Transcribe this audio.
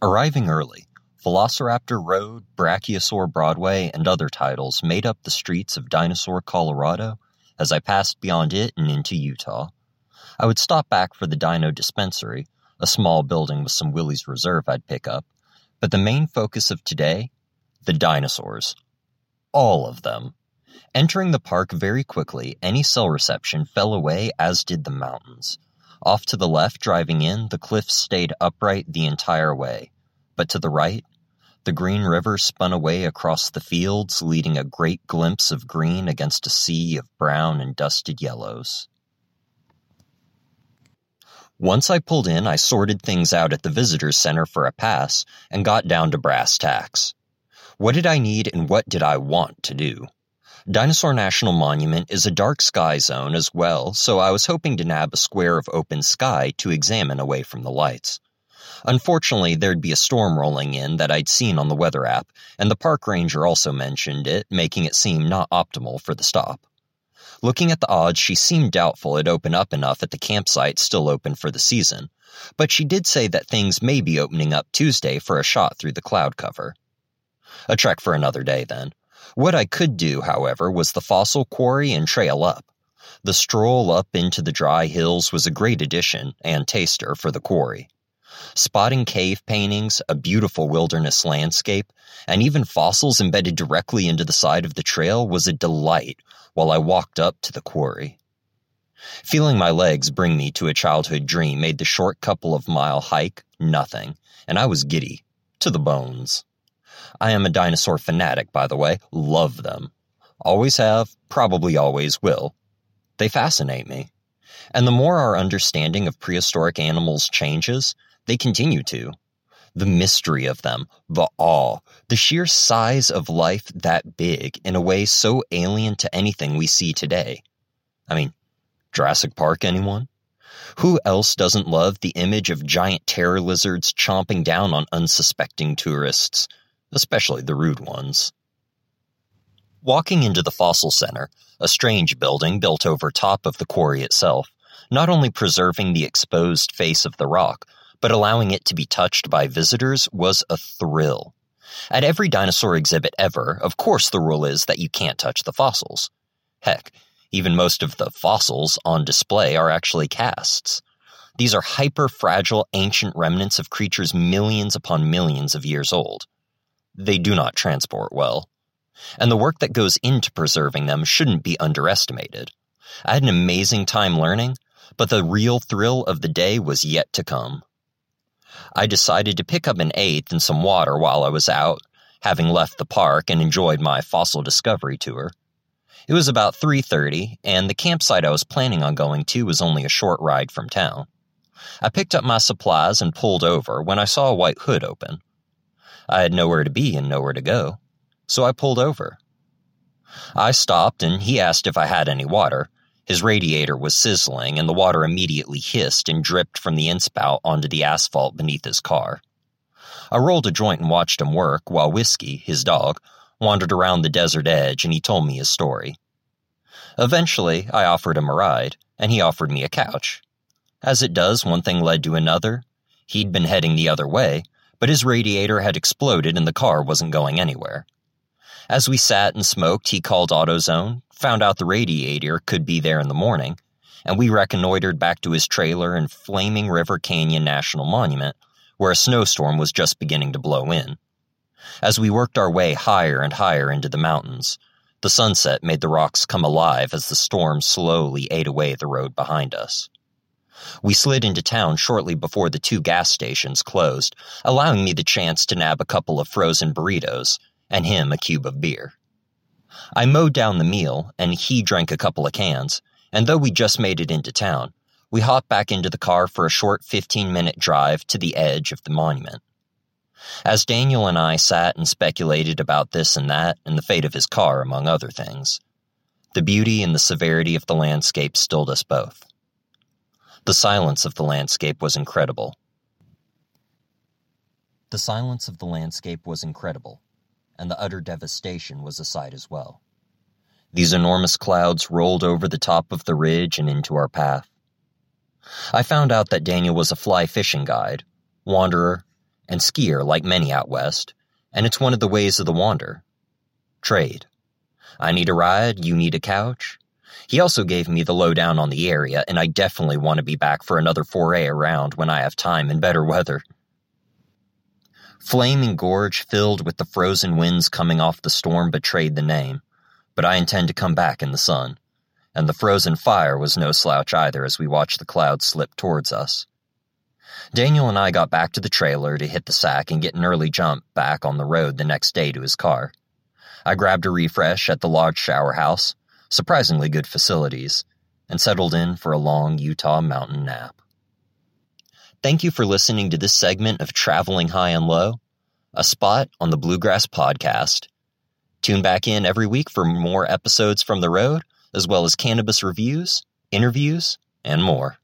Arriving early, Velociraptor Road, Brachiosaur Broadway, and other titles made up the streets of Dinosaur, Colorado as I passed beyond it and into Utah. I would stop back for the Dino Dispensary, a small building with some Willie's Reserve I'd pick up, but the main focus of today the dinosaurs. All of them. Entering the park very quickly, any cell reception fell away, as did the mountains. Off to the left, driving in, the cliffs stayed upright the entire way. But to the right, the Green River spun away across the fields, leading a great glimpse of green against a sea of brown and dusted yellows. Once I pulled in, I sorted things out at the visitor's center for a pass and got down to brass tacks. What did I need and what did I want to do? Dinosaur National Monument is a dark sky zone as well, so I was hoping to nab a square of open sky to examine away from the lights. Unfortunately, there'd be a storm rolling in that I'd seen on the weather app, and the park ranger also mentioned it, making it seem not optimal for the stop. Looking at the odds, she seemed doubtful it'd open up enough at the campsite still open for the season, but she did say that things may be opening up Tuesday for a shot through the cloud cover. A trek for another day, then. What I could do, however, was the fossil quarry and trail up. The stroll up into the dry hills was a great addition and taster for the quarry. Spotting cave paintings, a beautiful wilderness landscape, and even fossils embedded directly into the side of the trail was a delight while I walked up to the quarry. Feeling my legs bring me to a childhood dream made the short couple of mile hike nothing, and I was giddy, to the bones. I am a dinosaur fanatic, by the way. Love them. Always have, probably always will. They fascinate me. And the more our understanding of prehistoric animals changes, they continue to. The mystery of them, the awe, the sheer size of life that big in a way so alien to anything we see today. I mean, Jurassic Park, anyone? Who else doesn't love the image of giant terror lizards chomping down on unsuspecting tourists? Especially the rude ones. Walking into the fossil center, a strange building built over top of the quarry itself, not only preserving the exposed face of the rock, but allowing it to be touched by visitors was a thrill. At every dinosaur exhibit ever, of course the rule is that you can't touch the fossils. Heck, even most of the fossils on display are actually casts. These are hyper fragile ancient remnants of creatures millions upon millions of years old they do not transport well. And the work that goes into preserving them shouldn't be underestimated. I had an amazing time learning, but the real thrill of the day was yet to come. I decided to pick up an eighth and some water while I was out, having left the park and enjoyed my fossil discovery tour. It was about 3:30 and the campsite I was planning on going to was only a short ride from town. I picked up my supplies and pulled over when I saw a white hood open. I had nowhere to be and nowhere to go, so I pulled over. I stopped and he asked if I had any water. His radiator was sizzling and the water immediately hissed and dripped from the inspout onto the asphalt beneath his car. I rolled a joint and watched him work while Whiskey, his dog, wandered around the desert edge and he told me his story. Eventually, I offered him a ride, and he offered me a couch. As it does, one thing led to another. He'd been heading the other way, but his radiator had exploded and the car wasn't going anywhere. As we sat and smoked, he called AutoZone, found out the radiator could be there in the morning, and we reconnoitered back to his trailer in Flaming River Canyon National Monument, where a snowstorm was just beginning to blow in. As we worked our way higher and higher into the mountains, the sunset made the rocks come alive as the storm slowly ate away the road behind us. We slid into town shortly before the two gas stations closed, allowing me the chance to nab a couple of frozen burritos and him a cube of beer. I mowed down the meal, and he drank a couple of cans, and though we just made it into town, we hopped back into the car for a short 15 minute drive to the edge of the monument. As Daniel and I sat and speculated about this and that and the fate of his car, among other things, the beauty and the severity of the landscape stilled us both. The silence of the landscape was incredible. The silence of the landscape was incredible, and the utter devastation was a sight as well. These enormous clouds rolled over the top of the ridge and into our path. I found out that Daniel was a fly fishing guide, wanderer, and skier like many out west, and it's one of the ways of the wander. Trade. I need a ride, you need a couch. He also gave me the lowdown on the area, and I definitely want to be back for another foray around when I have time and better weather. Flaming Gorge filled with the frozen winds coming off the storm betrayed the name, but I intend to come back in the sun. And the frozen fire was no slouch either as we watched the clouds slip towards us. Daniel and I got back to the trailer to hit the sack and get an early jump back on the road the next day to his car. I grabbed a refresh at the lodge shower house, surprisingly good facilities, and settled in for a long Utah mountain nap. Thank you for listening to this segment of Traveling High and Low, a spot on the Bluegrass Podcast. Tune back in every week for more episodes from the road, as well as cannabis reviews, interviews, and more.